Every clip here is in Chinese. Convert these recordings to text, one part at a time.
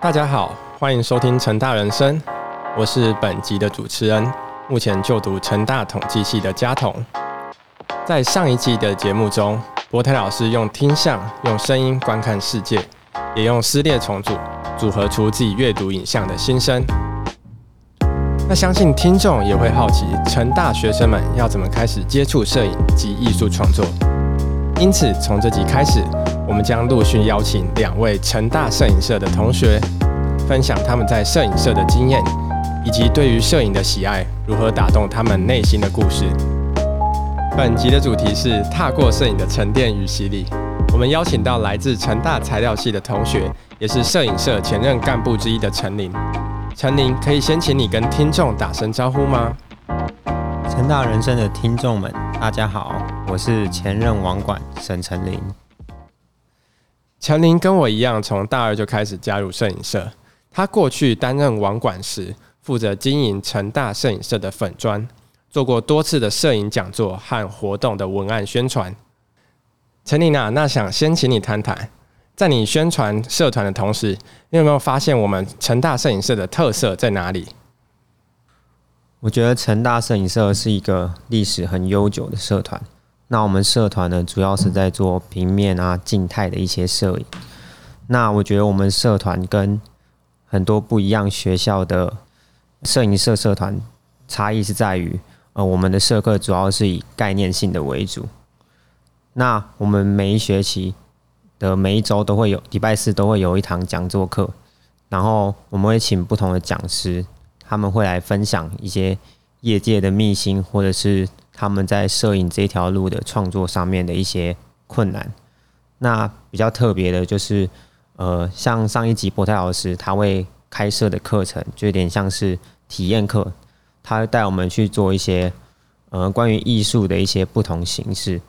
大家好，欢迎收听成大人生，我是本集的主持人，目前就读成大统计系的嘉彤。在上一季的节目中，博台老师用听相、用声音观看世界，也用撕裂重组组合出自己阅读影像的心声。那相信听众也会好奇，成大学生们要怎么开始接触摄影及艺术创作？因此，从这集开始，我们将陆续邀请两位成大摄影社的同学，分享他们在摄影社的经验，以及对于摄影的喜爱如何打动他们内心的故事。本集的主题是踏过摄影的沉淀与洗礼。我们邀请到来自成大材料系的同学，也是摄影社前任干部之一的陈林。陈林，可以先请你跟听众打声招呼吗？成大人生的听众们，大家好，我是前任网管沈成林。陈林跟我一样，从大二就开始加入摄影社。他过去担任网管时，负责经营成大摄影社的粉砖，做过多次的摄影讲座和活动的文案宣传。陈林啊，那想先请你谈谈，在你宣传社团的同时，你有没有发现我们成大摄影社的特色在哪里？我觉得成大摄影社是一个历史很悠久的社团。那我们社团呢，主要是在做平面啊、静态的一些摄影。那我觉得我们社团跟很多不一样学校的摄影社社团差异是在于，呃，我们的社课主要是以概念性的为主。那我们每一学期的每一周都会有礼拜四都会有一堂讲座课，然后我们会请不同的讲师。他们会来分享一些业界的秘辛，或者是他们在摄影这条路的创作上面的一些困难。那比较特别的就是，呃，像上一集波泰老师他会开设的课程，就有点像是体验课，他会带我们去做一些呃关于艺术的一些不同形式，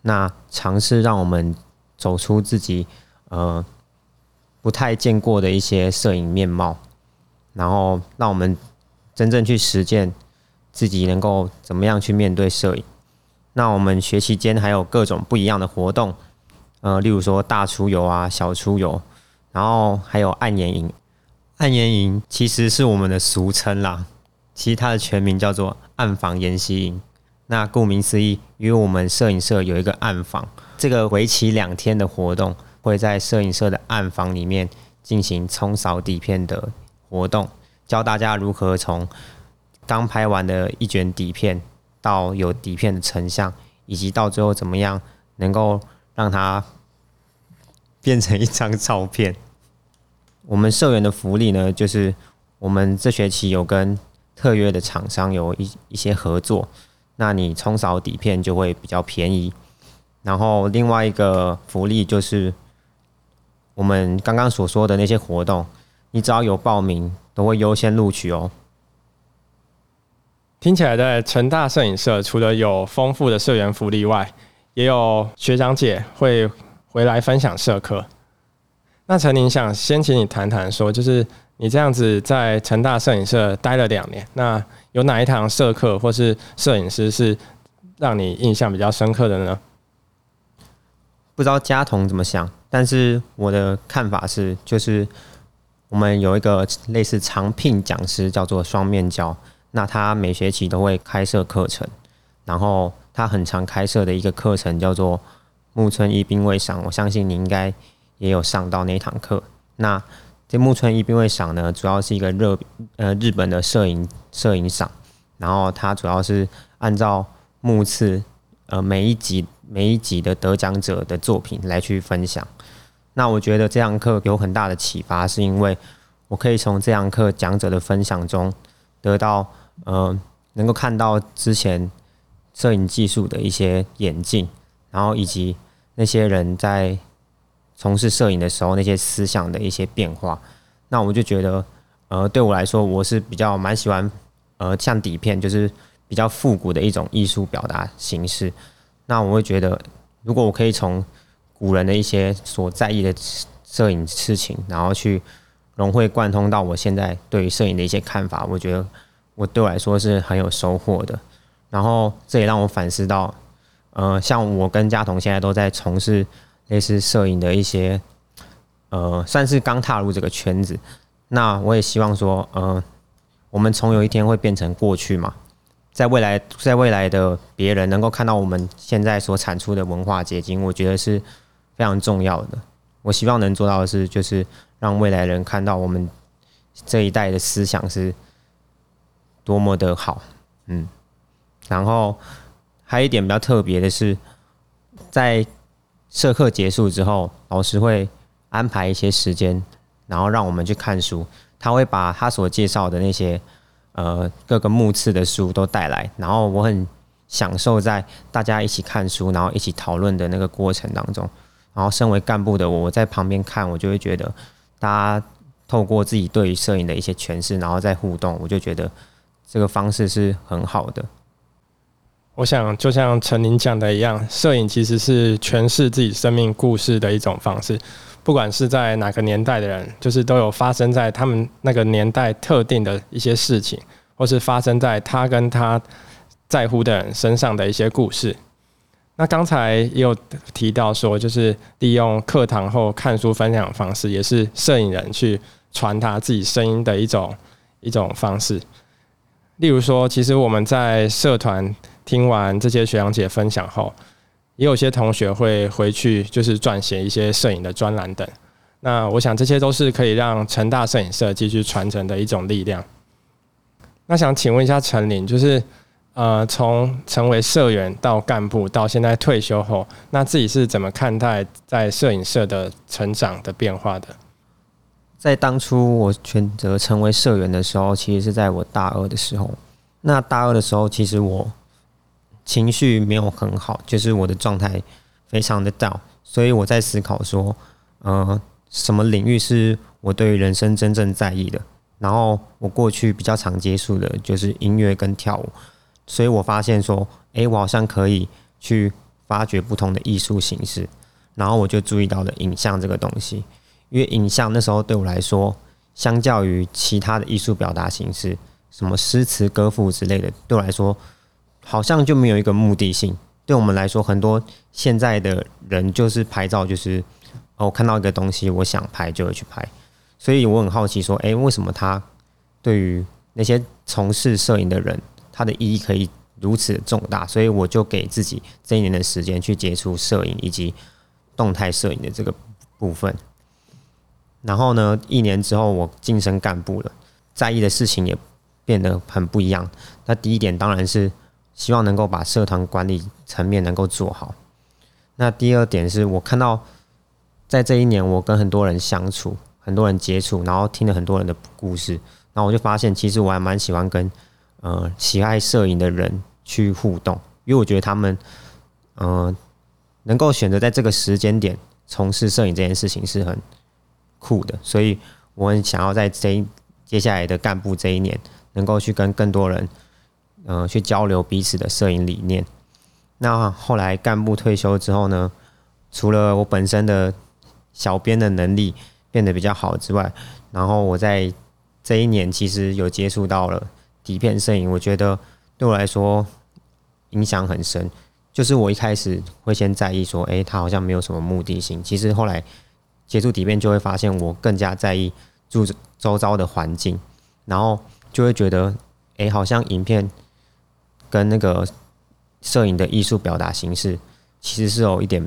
那尝试让我们走出自己呃不太见过的一些摄影面貌。然后让我们真正去实践自己能够怎么样去面对摄影。那我们学期间还有各种不一样的活动，呃，例如说大出游啊、小出游，然后还有暗研营。暗研营其实是我们的俗称啦，其实它的全名叫做暗房研习营。那顾名思义，因为我们摄影社有一个暗房，这个为期两天的活动会在摄影社的暗房里面进行冲扫底片的。活动教大家如何从刚拍完的一卷底片到有底片的成像，以及到最后怎么样能够让它变成一张照片。我们社员的福利呢，就是我们这学期有跟特约的厂商有一一些合作，那你冲扫底片就会比较便宜。然后另外一个福利就是我们刚刚所说的那些活动。你只要有报名，都会优先录取哦。听起来，在成大摄影社，除了有丰富的社员福利外，也有学长姐会回来分享社课。那陈宁想先请你谈谈，说就是你这样子在成大摄影社待了两年，那有哪一堂社课或是摄影师是让你印象比较深刻的呢？不知道嘉彤怎么想，但是我的看法是，就是。我们有一个类似长聘讲师，叫做双面胶。那他每学期都会开设课程，然后他很常开设的一个课程叫做木村一兵卫赏。我相信你应该也有上到那堂课。那这木村一兵卫赏呢，主要是一个热呃日本的摄影摄影赏，然后它主要是按照目次呃每一集每一集的得奖者的作品来去分享。那我觉得这堂课有很大的启发，是因为我可以从这堂课讲者的分享中得到，呃，能够看到之前摄影技术的一些演进，然后以及那些人在从事摄影的时候那些思想的一些变化。那我就觉得，呃，对我来说，我是比较蛮喜欢，呃，像底片就是比较复古的一种艺术表达形式。那我会觉得，如果我可以从古人的一些所在意的摄影事情，然后去融会贯通到我现在对于摄影的一些看法，我觉得我对我来说是很有收获的。然后这也让我反思到，呃，像我跟嘉彤现在都在从事类似摄影的一些呃，算是刚踏入这个圈子。那我也希望说，呃，我们总有一天会变成过去嘛，在未来，在未来的别人能够看到我们现在所产出的文化结晶，我觉得是非常重要的。我希望能做到的是，就是让未来人看到我们这一代的思想是多么的好，嗯。然后还有一点比较特别的是，在社课结束之后，老师会安排一些时间，然后让我们去看书。他会把他所介绍的那些呃各个目次的书都带来，然后我很享受在大家一起看书，然后一起讨论的那个过程当中。然后身为干部的我，我在旁边看，我就会觉得大家透过自己对于摄影的一些诠释，然后再互动，我就觉得这个方式是很好的。我想，就像陈林讲的一样，摄影其实是诠释自己生命故事的一种方式。不管是在哪个年代的人，就是都有发生在他们那个年代特定的一些事情，或是发生在他跟他在乎的人身上的一些故事。那刚才也有提到说，就是利用课堂后看书分享方式，也是摄影人去传达自己声音的一种一种方式。例如说，其实我们在社团。听完这些学长姐分享后，也有些同学会回去就是撰写一些摄影的专栏等。那我想这些都是可以让成大摄影社继续传承的一种力量。那想请问一下陈林，就是呃，从成为社员到干部到现在退休后，那自己是怎么看待在摄影社的成长的变化的？在当初我选择成为社员的时候，其实是在我大二的时候。那大二的时候，其实我。情绪没有很好，就是我的状态非常的 down，所以我在思考说，呃，什么领域是我对人生真正在意的？然后我过去比较常接触的就是音乐跟跳舞，所以我发现说，诶，我好像可以去发掘不同的艺术形式，然后我就注意到了影像这个东西，因为影像那时候对我来说，相较于其他的艺术表达形式，什么诗词歌赋之类的，对我来说。好像就没有一个目的性。对我们来说，很多现在的人就是拍照，就是哦，看到一个东西，我想拍就会去拍。所以我很好奇，说，诶，为什么他对于那些从事摄影的人，它的意义可以如此重大？所以我就给自己这一年的时间去接触摄影以及动态摄影的这个部分。然后呢，一年之后我晋升干部了，在意的事情也变得很不一样。那第一点当然是。希望能够把社团管理层面能够做好。那第二点是我看到，在这一年我跟很多人相处，很多人接触，然后听了很多人的故事，然后我就发现，其实我还蛮喜欢跟呃喜爱摄影的人去互动，因为我觉得他们嗯能够选择在这个时间点从事摄影这件事情是很酷的，所以我很想要在这一接下来的干部这一年，能够去跟更多人。嗯，去交流彼此的摄影理念。那后来干部退休之后呢，除了我本身的小编的能力变得比较好之外，然后我在这一年其实有接触到了底片摄影，我觉得对我来说影响很深。就是我一开始会先在意说，诶，它好像没有什么目的性。其实后来接触底片，就会发现我更加在意住周遭的环境，然后就会觉得，诶，好像影片。跟那个摄影的艺术表达形式，其实是有一点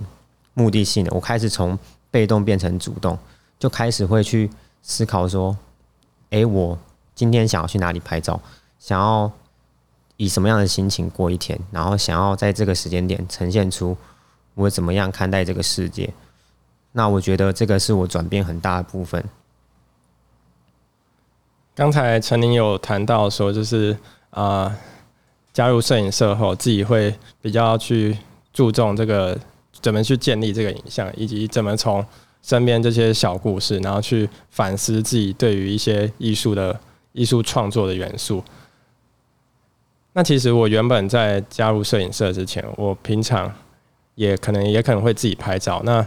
目的性的。我开始从被动变成主动，就开始会去思考说：，诶，我今天想要去哪里拍照？想要以什么样的心情过一天？然后想要在这个时间点呈现出我怎么样看待这个世界？那我觉得这个是我转变很大的部分。刚才陈宁有谈到说，就是啊。加入摄影社后，自己会比较去注重这个怎么去建立这个影像，以及怎么从身边这些小故事，然后去反思自己对于一些艺术的艺术创作的元素。那其实我原本在加入摄影社之前，我平常也可能也可能会自己拍照。那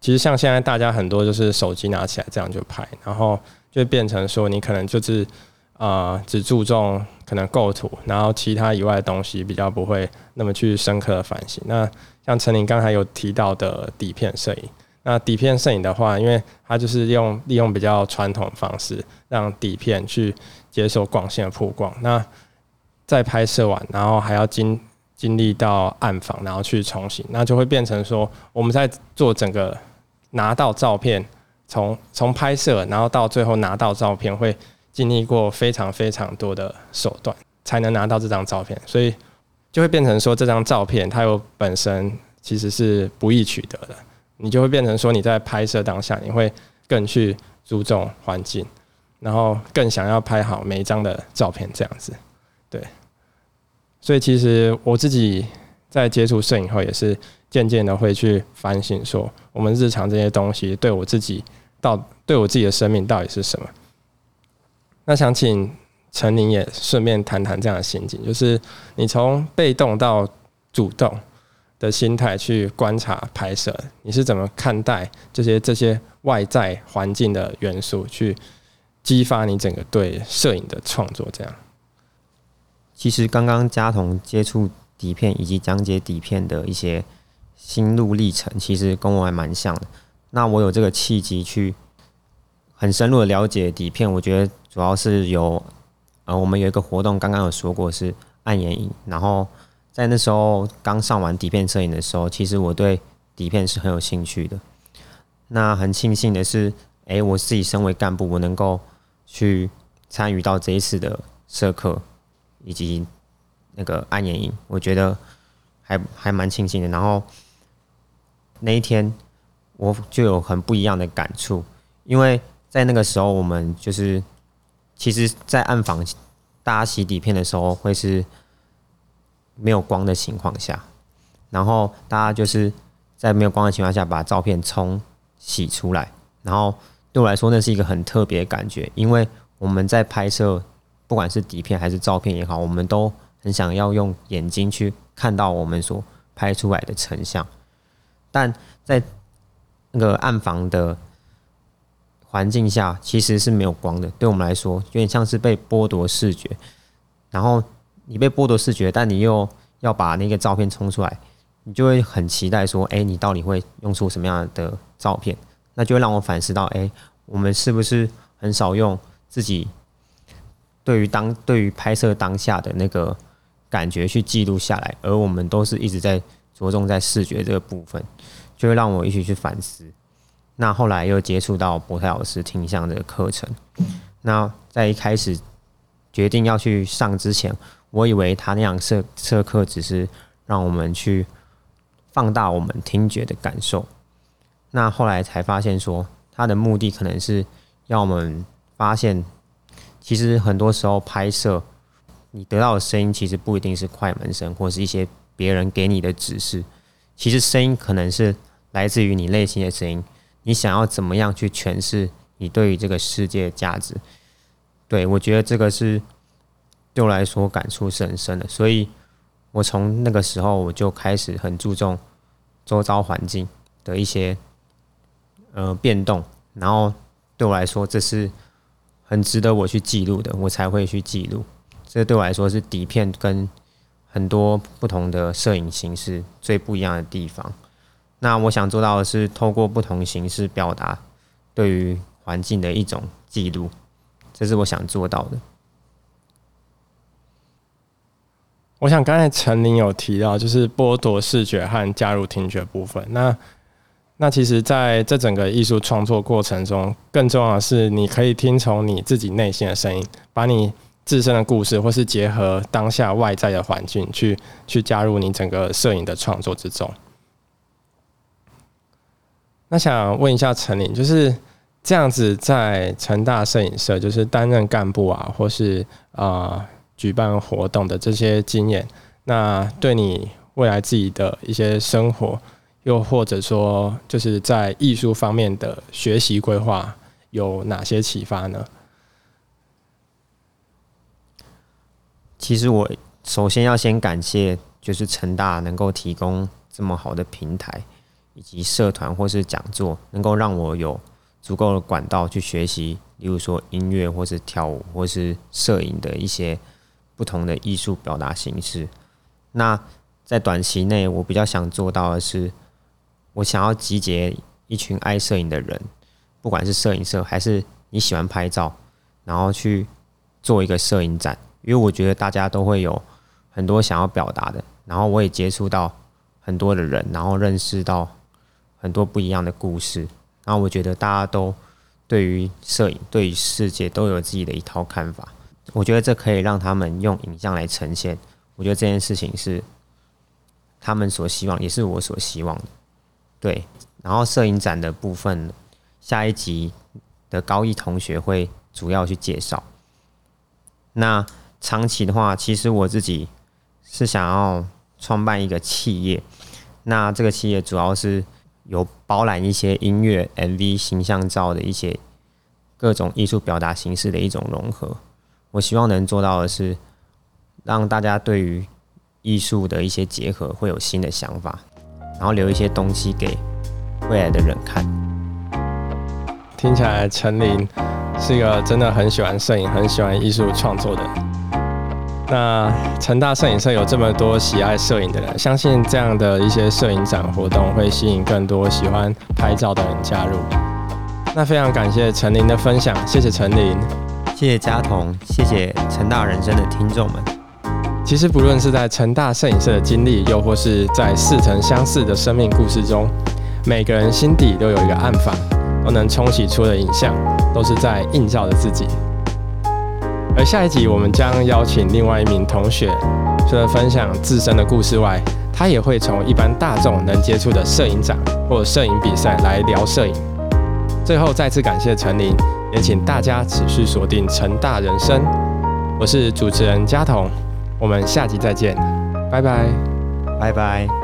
其实像现在大家很多就是手机拿起来这样就拍，然后就变成说你可能就是啊只注重。可能构图，然后其他以外的东西比较不会那么去深刻的反省。那像陈林刚才有提到的底片摄影，那底片摄影的话，因为它就是用利用比较传统方式，让底片去接受光线的曝光。那再拍摄完，然后还要经经历到暗访，然后去重新，那就会变成说，我们在做整个拿到照片，从从拍摄，然后到最后拿到照片，会经历过非常非常多的手段，才能拿到这张照片。所以就会变成说，这张照片它有本身其实是不易取得的。你就会变成说，你在拍摄当下，你会更去注重环境，然后更想要拍好每一张的照片，这样子，对。所以其实我自己在接触摄影后，也是渐渐的会去反省，说我们日常这些东西对我自己到对我自己的生命到底是什么。那想请陈宁也顺便谈谈这样的心境，就是你从被动到主动。的心态去观察拍摄，你是怎么看待这些这些外在环境的元素，去激发你整个对摄影的创作？这样，其实刚刚嘉彤接触底片以及讲解底片的一些心路历程，其实跟我还蛮像的。那我有这个契机去很深入的了解底片，我觉得主要是有呃，我们有一个活动，刚刚有说过是暗眼影，然后。在那时候刚上完底片摄影的时候，其实我对底片是很有兴趣的。那很庆幸的是，诶，我自己身为干部，我能够去参与到这一次的社课以及那个暗眼影，我觉得还还蛮庆幸的。然后那一天我就有很不一样的感触，因为在那个时候，我们就是其实，在暗房大家洗底片的时候，会是。没有光的情况下，然后大家就是在没有光的情况下把照片冲洗出来，然后对我来说那是一个很特别的感觉，因为我们在拍摄不管是底片还是照片也好，我们都很想要用眼睛去看到我们所拍出来的成像，但在那个暗房的环境下其实是没有光的，对我们来说有点像是被剥夺视觉，然后。你被剥夺视觉，但你又要把那个照片冲出来，你就会很期待说：“哎，你到底会用出什么样的照片？”那就会让我反思到：“哎，我们是不是很少用自己对于当对于拍摄当下的那个感觉去记录下来？而我们都是一直在着重在视觉这个部分，就会让我一起去反思。那后来又接触到博泰老师听相的课程，那在一开始决定要去上之前。我以为他那样设设课只是让我们去放大我们听觉的感受，那后来才发现说，他的目的可能是要我们发现，其实很多时候拍摄你得到的声音其实不一定是快门声，或是一些别人给你的指示，其实声音可能是来自于你内心的声音，你想要怎么样去诠释你对于这个世界的价值？对我觉得这个是。对我来说感触是很深的，所以我从那个时候我就开始很注重周遭环境的一些呃变动，然后对我来说这是很值得我去记录的，我才会去记录。这对我来说是底片跟很多不同的摄影形式最不一样的地方。那我想做到的是透过不同形式表达对于环境的一种记录，这是我想做到的。我想刚才陈林有提到，就是剥夺视觉和加入听觉部分。那那其实，在这整个艺术创作过程中，更重要的是，你可以听从你自己内心的声音，把你自身的故事，或是结合当下外在的环境，去去加入你整个摄影的创作之中。那想问一下陈林，就是这样子在成大摄影社，就是担任干部啊，或是啊？举办活动的这些经验，那对你未来自己的一些生活，又或者说就是在艺术方面的学习规划，有哪些启发呢？其实我首先要先感谢，就是成大能够提供这么好的平台，以及社团或是讲座，能够让我有足够的管道去学习，例如说音乐或是跳舞或是摄影的一些。不同的艺术表达形式。那在短期内，我比较想做到的是，我想要集结一群爱摄影的人，不管是摄影社还是你喜欢拍照，然后去做一个摄影展，因为我觉得大家都会有很多想要表达的，然后我也接触到很多的人，然后认识到很多不一样的故事，然后我觉得大家都对于摄影、对于世界都有自己的一套看法，我觉得这可以让他们用影像来呈现，我觉得这件事情是他们所希望，也是我所希望的，对。然后摄影展的部分，下一集的高一同学会主要去介绍。那长期的话，其实我自己是想要创办一个企业。那这个企业主要是有包揽一些音乐、MV、形象照的一些各种艺术表达形式的一种融合。我希望能做到的是，让大家对于艺术的一些结合会有新的想法，然后留一些东西给。未来的人看，听起来陈琳是一个真的很喜欢摄影、很喜欢艺术创作的。那成大摄影社有这么多喜爱摄影的人，相信这样的一些摄影展活动会吸引更多喜欢拍照的人加入。那非常感谢陈琳的分享，谢谢陈琳，谢谢嘉彤，谢谢成大人生的听众们。其实不论是在成大摄影社的经历，又或是在似曾相似的生命故事中。每个人心底都有一个暗房，都能冲洗出的影像，都是在映照着自己。而下一集，我们将邀请另外一名同学，除了分享自身的故事外，他也会从一般大众能接触的摄影展或摄影比赛来聊摄影。最后，再次感谢陈琳，也请大家持续锁定成大人生。我是主持人嘉彤，我们下集再见，拜拜，拜拜。